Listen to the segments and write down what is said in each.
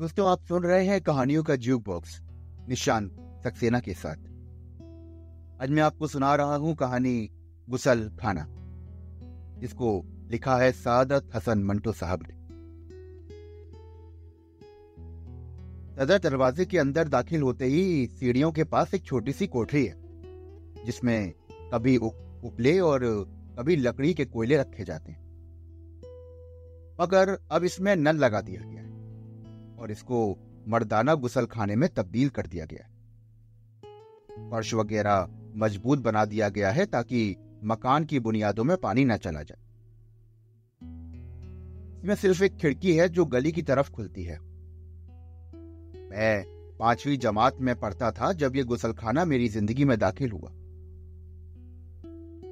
दोस्तों, आप सुन रहे हैं कहानियों का ज्यूक बॉक्स निशान सक्सेना के साथ। आज मैं आपको सुना रहा हूँ कहानी गुसल खाना। जिसको लिखा है सादत हसन मंटो साहब ने। सदर दरवाजे के अंदर दाखिल होते ही सीढ़ियों के पास एक छोटी सी कोठरी है, जिसमें कभी उपले और कभी लकड़ी के कोयले रखे जाते हैं। मगर अब इसमें नल लगा दिया गया और इसको मर्दाना गुसल खाने में तब्दील कर दिया गया। फर्श वगैरह मज़बूत बना दिया गया है ताकि मकान की बुनियादों में पानी न चला जाए। इसमें सिर्फ़ एक खिड़की है जो गली की तरफ़ खुलती है। मैं पांचवी जमात में पढ़ता था जब यह गुसलखाना मेरी ज़िंदगी में दाखिल हुआ।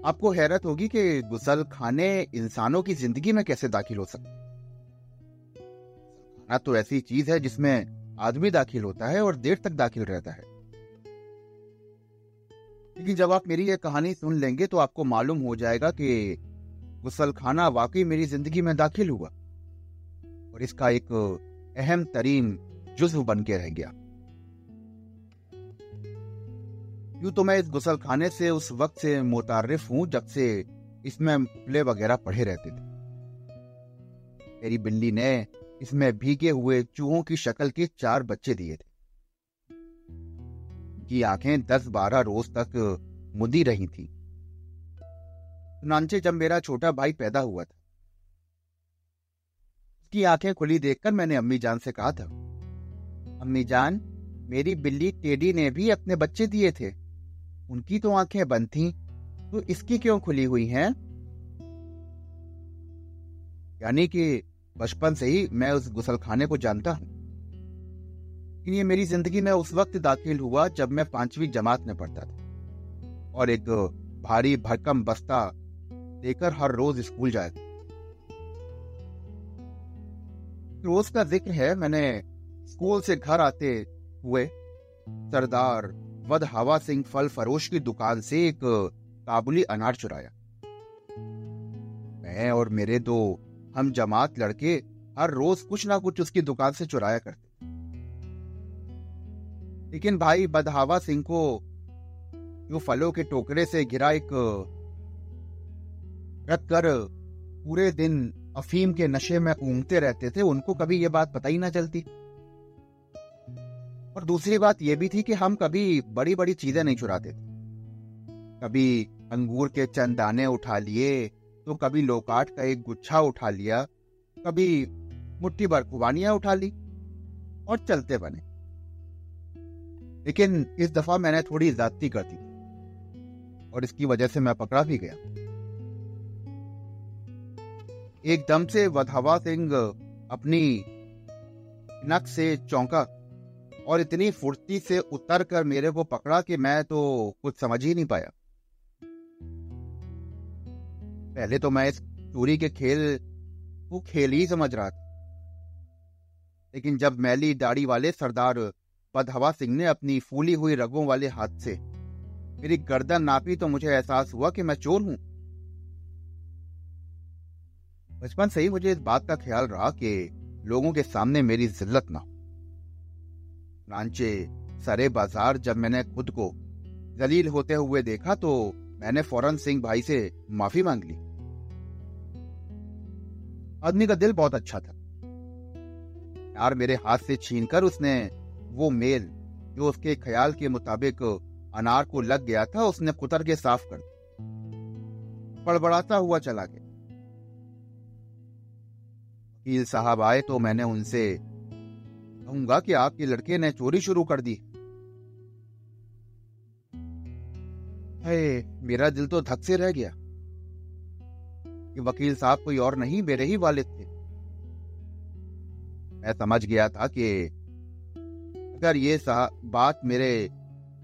आपको हैरत होगी कि गुसल खाने इंसानों की ज़िंदगी में कैसे दाखिल हो सकते खाना तो ऐसी चीज़ है जिसमें आदमी दाखिल होता है और देर तक दाखिल रहता है। लेकिन जब आप मेरी यह कहानी सुन लेंगे तो आपको मालूम हो जाएगा कि गुसल खाना वाकई मेरी ज़िंदगी में दाखिल हुआ। और इसका एक अहम तरीन जुज्व बन के रह गया। यूँ तो मैं इस गुसल खाने से, उस वक्त से मुतारफ हूँ जब से इसमें प्ले वगैरह पढ़े रहते थे। मेरी बिल्ली ने इसमें भीगे हुए चूहों की शक्ल के चार बच्चे दिए थे। की आँखें दस बारह रोज तक मुदी रही थी। नानचे, जब मेरा छोटा भाई पैदा हुआ था, उसकी आँखें खुली देखकर मैंने अम्मी जान से कहा था, अम्मी जान, मेरी बिल्ली टेडी ने भी अपने बच्चे दिए थे। उनकी तो आँखें बंद थी तो इसकी क्यों खुली हुई हैं? यानी कि बचपन से ही मैं उस गुसलखाने को जानता हूँ। ये मेरी ज़िंदगी में उस वक्त दाखिल हुआ जब मैं पांचवी जमात में पढ़ता था। और एक भारी भरकम बस्ता लेकर हर रोज स्कूल जाया रोज का ज़िक्र है, मैंने स्कूल से घर आते हुए सरदार वध हवा सिंह फल फरोश की दुकान से एक काबुली अनार चुराया। मैं और मेरे दो हम जमात लड़के हर रोज कुछ ना कुछ उसकी दुकान से चुराया करते। लेकिन भाई बदहावा सिंह को जो फलों के टोकरे से घिरा एक रख कर पूरे दिन अफीम के नशे में ऊंघते रहते थे, उनको कभी ये बात पता ही ना चलती। और दूसरी बात यह भी थी कि हम कभी बड़ी बड़ी चीज़ें नहीं चुराते थे। कभी अंगूर के चंद दाने उठा लिए तो कभी लोकाट का एक गुच्छा उठा लिया, कभी मुट्ठी भर खुबानियाँ उठा ली और चलते बने। लेकिन इस दफ़ा मैंने थोड़ी ज्यादती कर दी और इसकी वजह से मैं पकड़ा भी गया। एकदम से वधवा सिंह अपनी नक से चौंका और इतनी फुर्ती से उतर कर मेरे को पकड़ा कि मैं तो कुछ समझ ही नहीं पाया। पहले तो मैं इस चोरी के खेल को खेल ही समझ रहा था। लेकिन जब मैली दाढ़ी वाले सरदार बदहवा सिंह ने अपनी फूली हुई रगों वाले हाथ से मेरी गर्दन नापी तो मुझे एहसास हुआ कि मैं चोर हूँ। बचपन से ही मुझे इस बात का ख्याल रहा कि लोगों के सामने मेरी जिल्लत ना रांचे सरे बाज़ार जब मैंने खुद को जलील होते हुए देखा तो मैंने फ़ौरन सिंह भाई से माफ़ी मांग ली। आदमी का दिल बहुत अच्छा था। यार मेरे हाथ से छीनकर उसने वो मेल जो उसके ख्याल के मुताबिक अनार को लग गया था, उसने कुतर के साफ़ कर बड़बड़ाता हुआ चला गया। वकील साहब आए तो मैंने उनसे कहूँगा कि आपके लड़के ने चोरी शुरू कर दी है। मेरा दिल तो धक से रह गया। कि वकील साहब कोई और नहीं, मेरे ही वालिद थे। मैं समझ गया था कि अगर ये बात मेरे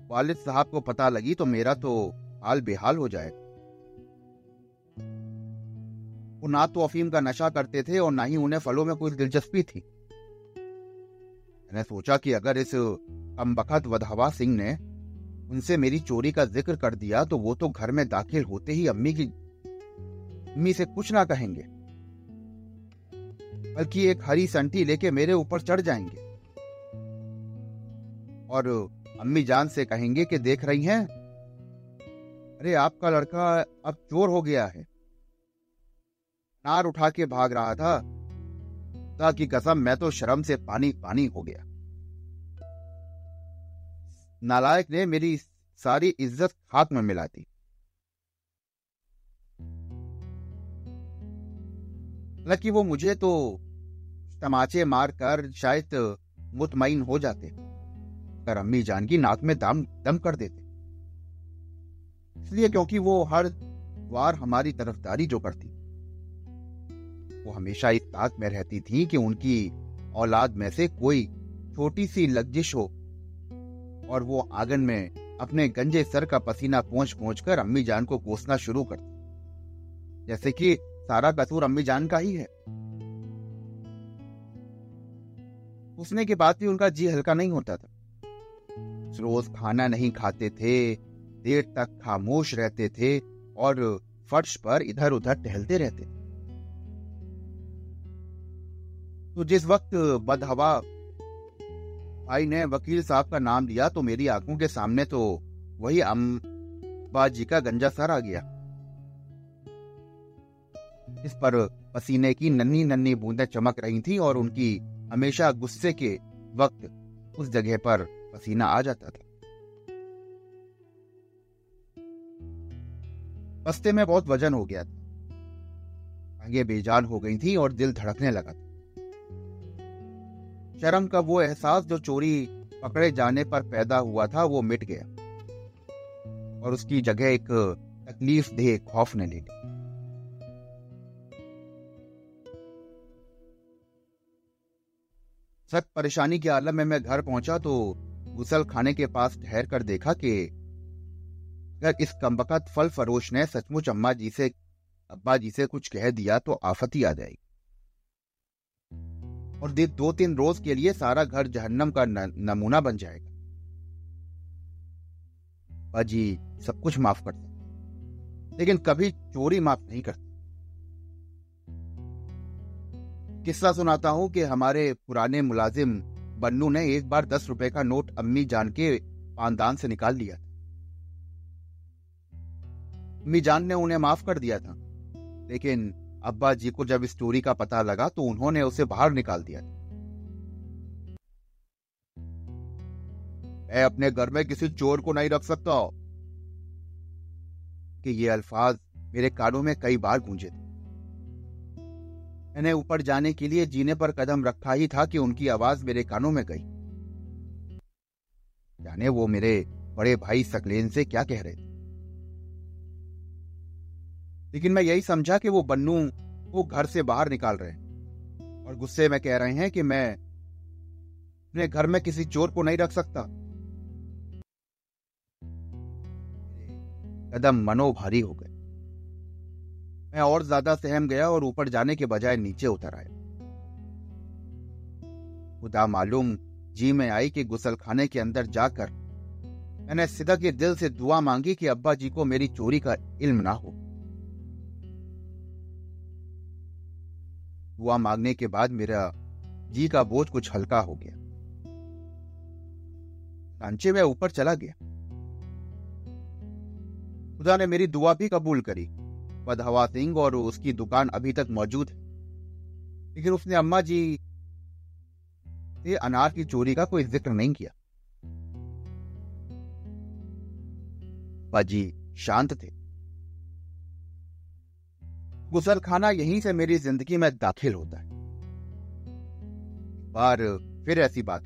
वालिद साहब को पता लगी तो मेरा तो हाल बेहाल हो जाएगा वो ना तो अफीम का नशा करते थे और ना ही उन्हें फलों में कोई दिलचस्पी थी। मैंने सोचा कि अगर इस कमबख्त वधवा सिंह ने उनसे मेरी चोरी का ज़िक्र कर दिया तो वो तो घर में दाखिल होते ही अम्मी की अम्मी से कुछ ना कहेंगे। बल्कि एक हरी संटी लेके मेरे ऊपर चढ़ जाएँगे। और अम्मी जान से कहेंगे कि देख रही हैं, अरे आपका लड़का अब चोर हो गया है। नार उठा के भाग रहा था ताकि कसम मैं तो शर्म से पानी पानी हो गया। नालायक ने मेरी सारी इज़्ज़त हाथ में मिला दी। हालाँकि वो मुझे तो तमाचे मार कर शायद मुतमईन हो जाते अगर अम्मी जान की नाक में दम दम कर देते इसलिए क्योंकि वो हर बार हमारी तरफदारी जो करती वो हमेशा इस ताक में रहती थी कि उनकी औलाद में से कोई छोटी सी लग्जिश हो और वो आँगन में अपने गंजे सर का पसीना पहुँच पहुँच कर अम्मी जान को कोसना शुरू कर जैसे कि सारा कसूर अम्मी जान का ही है। उसने के बाद भी उनका जी हल्का नहीं होता था। रोज खाना नहीं खाते थे, देर तक खामोश रहते थे और फर्श पर इधर उधर टहलते रहते तो जिस वक्त बदहवा भाई ने वकील साहब का नाम लिया तो मेरी आँखों के सामने तो वही अम्बा जी का गंजा सर आ गया। इस पर पसीने की नन्ही नन्ही बूंदें चमक रही थी और उनकी हमेशा गुस्से के वक्त उस जगह पर पसीना आ जाता था। बस्ते में बहुत वज़न हो गया था। आगे बेजान हो गई थी और दिल धड़कने लगा था। शर्म का वो एहसास जो चोरी पकड़े जाने पर पैदा हुआ था, वो मिट गया। और उसकी जगह एक तकलीफ़ दे खौफ ने ले ली। सख्त परेशानी के आलम में मैं घर पहुँचा तो गुसल खाने के पास ठहर कर देखा कि अगर इस कमबकत फल फरोश ने सचमुच अम्मा जी से, अब्बा जी से कुछ कह दिया तो आफत ही आ जाएगी। और दो तीन रोज के लिए सारा घर जहन्नम का नमूना बन जाएगा। बाजी सब कुछ माफ़ कर लेकिन कभी चोरी माफ़ नहीं करते। किस्सा सुनाता हूँ कि हमारे पुराने मुलाजिम बन्नू ने एक बार दस रुपए का नोट अम्मी जान के पानदान से निकाल लिया था। अम्मी जान ने उन्हें माफ़ कर दिया था, लेकिन अब्बा जी को जब स्टोरी का पता लगा तो उन्होंने उसे बाहर निकाल दिया। मैं अपने घर में किसी चोर को नहीं रख सकता। कि ये अल्फाज मेरे कानों में कई बार गूंजे थे। मैंने ऊपर जाने के लिए जीने पर कदम रखा ही था कि उनकी आवाज़ मेरे कानों में गई। जाने वो मेरे बड़े भाई सकलेन से क्या कह रहे थे? लेकिन मैं यही समझा कि वो बन्नू वो घर से बाहर निकाल रहे हैं। और गुस्से में कह रहे हैं कि मैं अपने घर में किसी चोर को नहीं रख सकता। कदम मनो भारी हो गए। मैं और ज़्यादा सहम गया और ऊपर जाने के बजाय नीचे उतर आया। खुदा मालूम जी में आई कि गुसलखाने के अंदर जाकर मैंने सिदा के दिल से दुआ मांगी कि अब्बा जी को मेरी चोरी का इल्म ना हो। दुआ मांगने के बाद मेरा जी का बोझ कुछ हल्का हो गया। सांचे में ऊपर चला गया। खुदा ने मेरी दुआ भी कबूल करी। बदहवा सिंह और उसकी दुकान अभी तक मौजूद है। लेकिन उसने अम्मा जी से अनार की चोरी का कोई ज़िक्र नहीं किया। बाजी शांत थे। गुसल खाना यहीं से मेरी ज़िंदगी में दाखिल होता है। बार फिर ऐसी बात।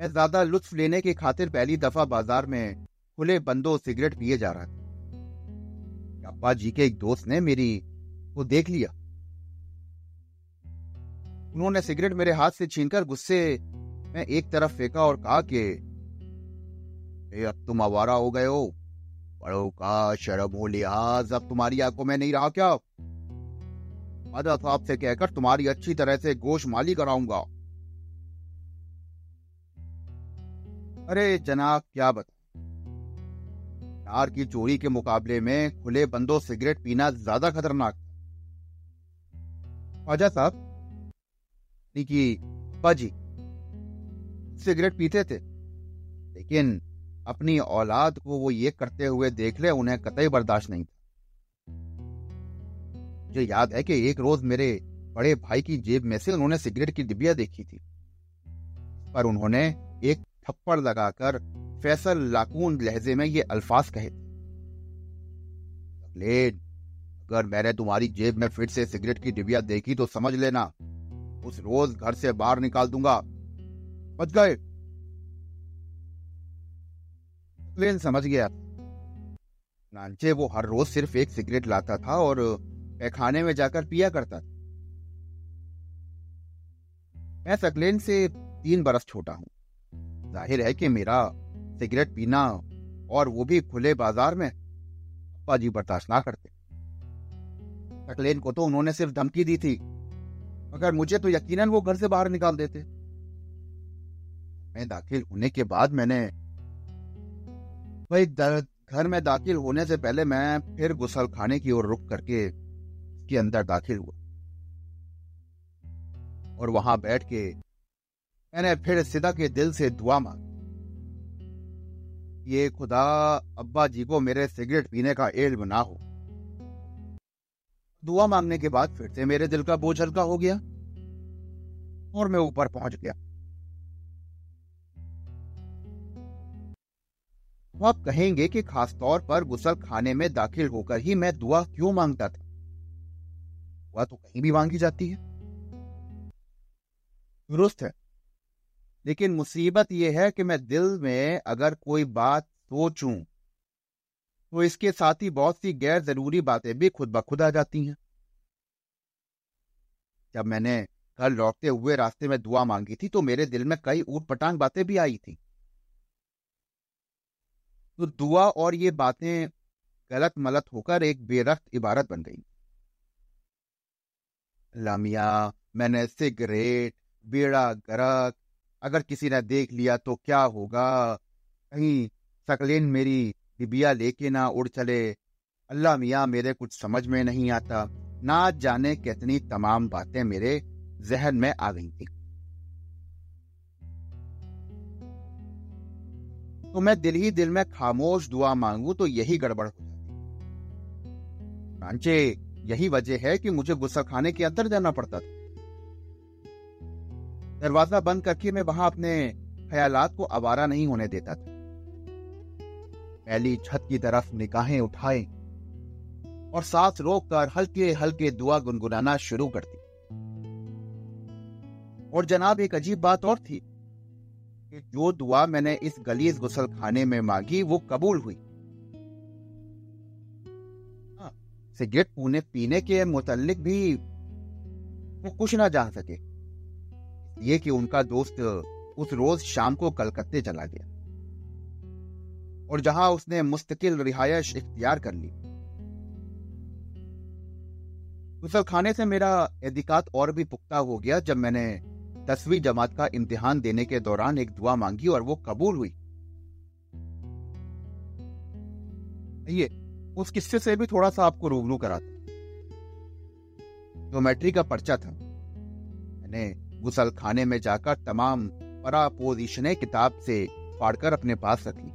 मैं ज़्यादा लुत्फ लेने की खातिर पहली दफ़ा बाज़ार में खुले बंदो सिगरेट पिए जा रहा था। अब्बा जी के एक दोस्त ने मेरी को देख लिया। उन्होंने सिगरेट मेरे हाथ से छीनकर गुस्से में एक तरफ़ फेंका और कहा कि अब तुम आवारा हो गए हो। बड़ों का शर्म हो लिहाज अब तुम्हारी आँखों में नहीं रहा क्या? अदा साहब से कहकर तुम्हारी अच्छी तरह से गोश माली कराऊँगा। अरे जनाब, क्या बता की चोरी के मुकाबले में खुले बंदो सिगरेट पीना ज़्यादा खतरनाक। ख्वाजा साहब की जी सिगरेट पीते थे, लेकिन अपनी औलाद को वो ये करते हुए देख ले, उन्हें कतई बर्दाश्त नहीं था। मुझे याद है कि एक रोज मेरे बड़े भाई की जेब में से उन्होंने सिगरेट की डिबिया देखी थी, पर उन्होंने एक थप्पड़ लगाकर फैसल लाकून लहजे में ये अल्फाज कहे थे अगर मैंने तुम्हारी जेब में फिर से सिगरेट की डिबिया देखी तो समझ लेना, उस रोज घर से बाहर निकाल दूँगा। बच गए। लेन समझ गया। नानचे वो हर रोज सिर्फ़ एक सिगरेट लाता था और पैखाने में जाकर पिया करता था। मैं सकलेन से तीन बरस छोटा हूँ। ज़ाहिर है कि मेरा सिगरेट पीना और वो भी खुले बाज़ार में अप्पा जी बर्दाश्त ना करते। सकलेन को तो उन्होंने सिर्फ़ धमकी दी थी, मगर मुझे तो यकीनन वो घर से बाहर निकाल देते। मैं दाखिल होने के बाद मैंने वही घर में दाखिल होने से पहले मैं फिर गुसल खाने की ओर रुक करके के अंदर दाखिल हुआ। और वहाँ बैठ के मैंने फिर सिदा के दिल से दुआ मांगी। ये खुदा अब्बा जी को मेरे सिगरेट पीने का इल्म ना हो। दुआ मांगने के बाद फिर से मेरे दिल का बोझ हल्का हो गया और मैं ऊपर पहुँच गया। तो आप कहेंगे कि खास तौर पर गुसल खाने में दाखिल होकर ही मैं दुआ क्यों माँगता था? दुआ तो कहीं भी मांगी जाती है। दुरुस्त है। लेकिन मुसीबत यह है कि मैं दिल में अगर कोई बात सोचूं तो इसके साथ ही बहुत सी गैर ज़रूरी बातें भी खुद ब खुद आ जाती हैं। जब मैंने घर लौटते हुए रास्ते में दुआ मांगी थी तो मेरे दिल में कई ऊट पटांग बातें भी आई थी। तो दुआ और ये बातें गलत मलत होकर एक बेरख्त इबारत बन गई। लामिया, मैंने सिगरेट, बेड़ा गरक, अगर किसी ने देख लिया तो क्या होगा? कहीं सकलेन मेरी डिबिया लेके ना उड़ चले। अल्लाह मियाँ, मेरे कुछ समझ में नहीं आता। ना जाने कितनी तमाम बातें मेरे जहन में आ गई थी। तो मैं दिल ही दिल में खामोश दुआ मांगू तो यही गड़बड़ हो जाती यही वजह है कि मुझे गुस्सा खाने के अंदर जाना पड़ता था। दरवाज़ा बंद करके मैं वहाँ अपने ख्यालात को आवारा नहीं होने देता था। पहली छत की तरफ़ निगाहें उठाए और सांस रोककर हल्के हल्के दुआ गुनगुनाना शुरू करती और जनाब, एक अजीब बात और थी। कि जो दुआ मैंने इस गलीज गुसल खाने में मांगी वो कबूल हुई। हाँ, सिगरेट पूने पीने के मुतलिक भी वो कुछ ना जान सके। ये कि उनका दोस्त उस रोज शाम को कलकत्ते चला गया और जहाँ उसने मुस्तकिल रिहायश इख्तियार कर ली। गुसल खाने से मेरा एदिकात और भी पुख्ता हो गया जब मैंने दसवीं जमात का इम्तिहान देने के दौरान एक दुआ मांगी और वो कबूल हुई। ये उस किस्से से भी थोड़ा सा आपको रूबरू कराता ज्योमेट्री का पर्चा था। मैंने गुसल खाने में जाकर तमाम परा पोजिशने किताब से फाड़कर अपने पास रख ली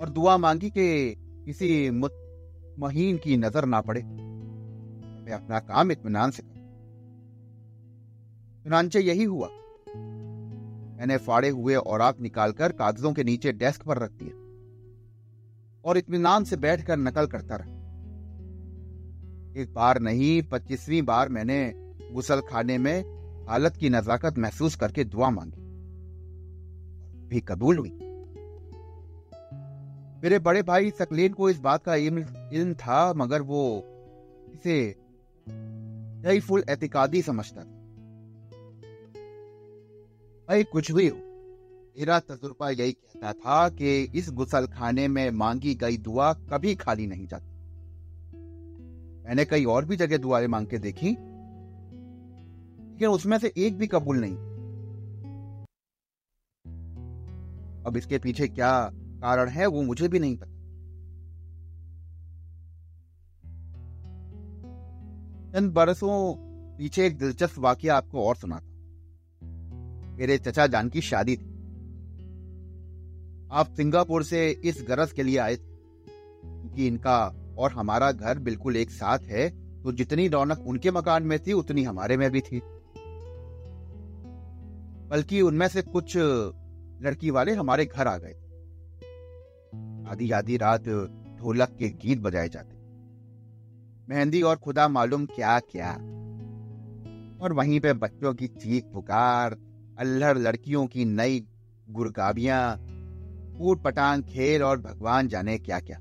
और दुआ मांगी कि किसी महीन की नज़र ना पड़े। मैं अपना काम इतमान से चुनाचे यही हुआ। मैंने फाड़े हुए औराक निकालकर कागजों के नीचे डेस्क पर रख दिया और इत्मीनान से बैठकर नकल करता रहा। एक बार नहीं, पच्चीसवीं बार मैंने गुसल खाने में हालत की नजाकत महसूस करके दुआ मांगी। भी कबूल हुई। मेरे बड़े भाई सकलेन को इस बात का इल्म था, मगर वो इसे फुल एतिकादी समझता था। भाई कुछ भी हो। मेरा तजुर्बा यही कहता था कि इस गुसल खाने में मांगी गई दुआ कभी खाली नहीं जाती। मैंने कई और भी जगह दुआएँ मांग के देखी, लेकिन उसमें से एक भी कबूल नहीं। अब इसके पीछे क्या कारण है वो मुझे भी नहीं पता। चंद बरसों पीछे एक दिलचस्प वाक्य आपको और सुनाता मेरे चचा जान की शादी थी। आप सिंगापुर से इस गरज के लिए आए थे, क्योंकि इनका और हमारा घर बिल्कुल एक साथ है तो जितनी रौनक उनके मकान में थी, उतनी हमारे में भी थी। बल्कि उनमें से कुछ लड़की वाले हमारे घर आ गए आधी आधी रात ढोलक के गीत बजाए जाते। मेहंदी और खुदा मालूम क्या क्या और वहीं पे बच्चों की चीख पुकार अल्हड़ लड़कियों की नई गुरगाबियाँ ऊट पटांग खेल और भगवान जाने क्या क्या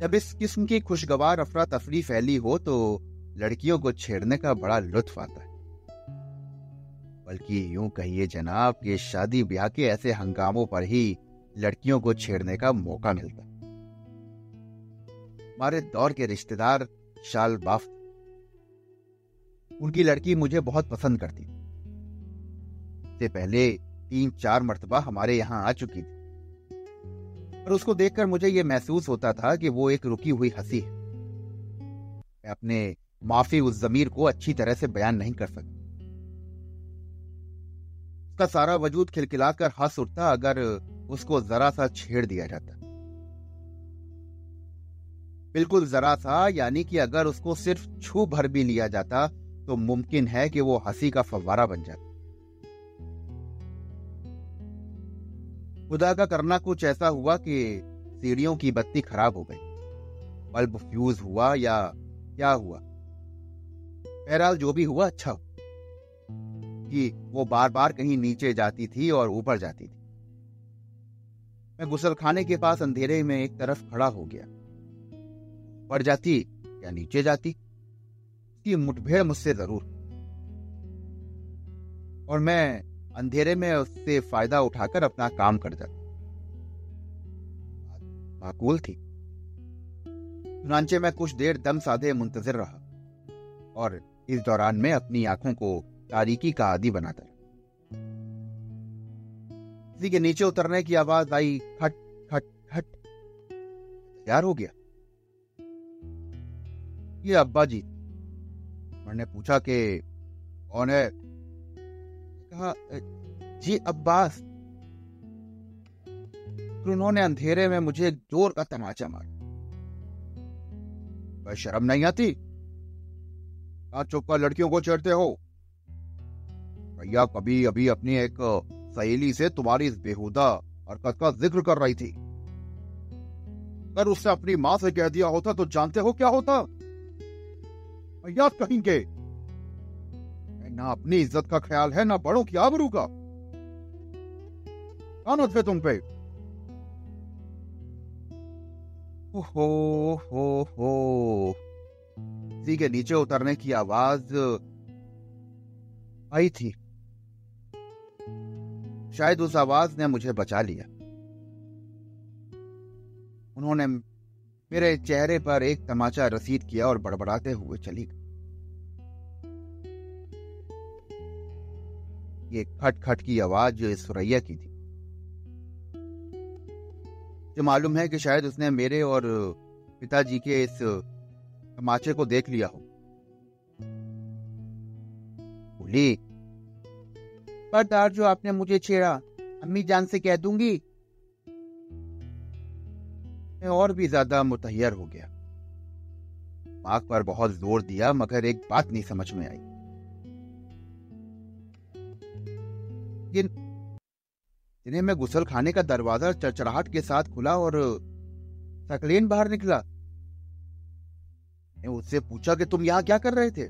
जब इस किस्म की खुशगवार अफरा तफरी फैली हो तो लड़कियों को छेड़ने का बड़ा लुत्फ आता है। बल्कि यूँ कहिए जनाब कि शादी ब्याह के ऐसे हंगामों पर ही लड़कियों को छेड़ने का मौका मिलता हमारे दौर के रिश्तेदार शाल बाफ उनकी लड़की मुझे बहुत पसंद करती। थी से पहले तीन चार मरतबा हमारे यहाँ आ चुकी थी। पर उसको देखकर मुझे यह महसूस होता था कि वो एक रुकी हुई हँसी है। मैं अपने माफ़ी उस जमीर को अच्छी तरह से बयान नहीं कर सकता उसका सारा वजूद खिलखिलाकर हंस उठता अगर उसको जरा सा छेड़ दिया जाता। बिल्कुल जरा सा, यानी कि अगर उसको सिर्फ़ छू भर भी लिया जाता तो मुमकिन है कि वो हँसी का फव्वारा बन जाता खुदा का करना कुछ ऐसा हुआ कि सीढ़ियों की बत्ती खराब हो गई। बल्ब फ्यूज हुआ या क्या हुआ? बहरहाल जो भी हुआ अच्छा हो कि वो बार बार कहीं नीचे जाती थी और ऊपर जाती थी। मैं गुसल खाने के पास अंधेरे में एक तरफ़ खड़ा हो गया। ऊपर जाती या नीचे जाती? उसकी मुठभेड़ मुझसे ज़रूर। और मैं अंधेरे में उससे फ़ायदा उठाकर अपना काम कर जाता। माकूल थी। चुनाचे में कुछ देर दम साधे मुंतजर रहा और इस दौरान मैं अपनी आँखों को तारीकी का आदि बनाता किसी के नीचे उतरने की आवाज़ आई, खट खट खट। तैयार हो गया। ये अब्बा जी मैंने पूछा कि, कौन है? कहा जी, अब्बास। उन्होंने अंधेरे में मुझे ज़ोर का तमाचा मारा। शर्म नहीं आती? चुप कर लड़कियों को चढ़ते हो? भैया, कभी, अभी अपनी एक सहेली से तुम्हारी इस बेहुदा हरकत का ज़िक्र कर रही थी। अगर उसने अपनी माँ से कह दिया होता तो जानते हो क्या होता? भैया कहेंगे ना अपनी इज़्ज़त का ख्याल है, ना बड़ों की आबरू का। तुम पे। हो हो हो। सी के नीचे उतरने की आवाज़ आई थी। शायद उस आवाज़ ने मुझे बचा लिया। उन्होंने मेरे चेहरे पर एक तमाचा रसीद किया और बड़बड़ाते हुए चली गई। ये खट खट की आवाज़ जो सुरैया की थी। जो मालूम है कि शायद उसने मेरे और पिताजी के इस तमाचे को देख लिया हो। बोली पर दार जो आपने मुझे छेड़ा, अम्मी जान से कह दूँगी मैं और भी ज़्यादा मुतहर हो गया। माक पर बहुत ज़ोर दिया, मगर एक बात नहीं समझ में आई। जिन्हें मैं गुसल खाने का दरवाज़ा चरचराहट के साथ खुला और सकलेन बाहर निकला, मैं उससे पूछा कि तुम यहाँ क्या कर रहे थे?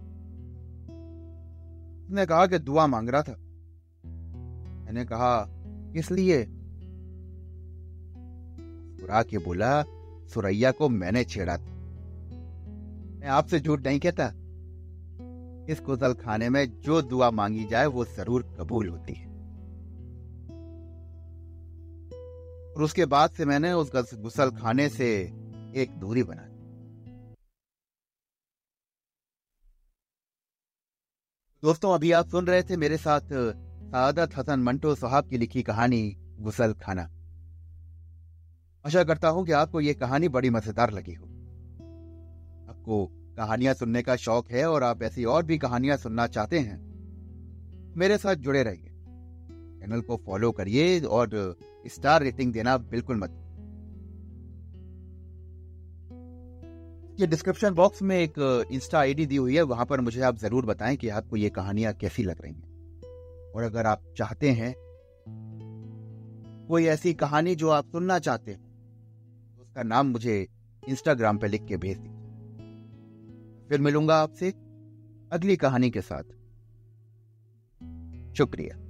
उसने कहा कि दुआ मांग रहा था। मैंने कहा, किस बुरा के बोला, सुरैया को मैंने छेड़ा था। मैं आपसे झूठ नहीं कहता। इस गुसल खाने में जो दुआ मांगी जाए, वो ज़रूर कबूल होती है। और उसके बाद से मैंने उस गुसल खाने से एक दूरी बना दी दोस्तों, अभी आप सुन रहे थे मेरे साथ सादत हसन मंटो साहब की लिखी कहानी गुसल खाना आशा करता हूँ कि आपको यह कहानी बड़ी मज़ेदार लगी हो। आपको कहानियाँ सुनने का शौक है और आप ऐसी और भी कहानियाँ सुनना चाहते हैं, मेरे साथ जुड़े रहिए। चैनल को फॉलो करिए और स्टार रेटिंग देना बिल्कुल मत ये डिस्क्रिप्शन बॉक्स में एक इंस्टा आईडी दी हुई है, वहाँ पर मुझे आप ज़रूर बताएँ कि आपको ये कहानियाँ कैसी लग रही हैं। और अगर आप चाहते हैं कोई ऐसी कहानी जो आप सुनना चाहते हो उसका नाम मुझे इंस्टाग्राम पे लिख के भेज दीजिए। फिर मिलूँगा आपसे अगली कहानी के साथ। शुक्रिया।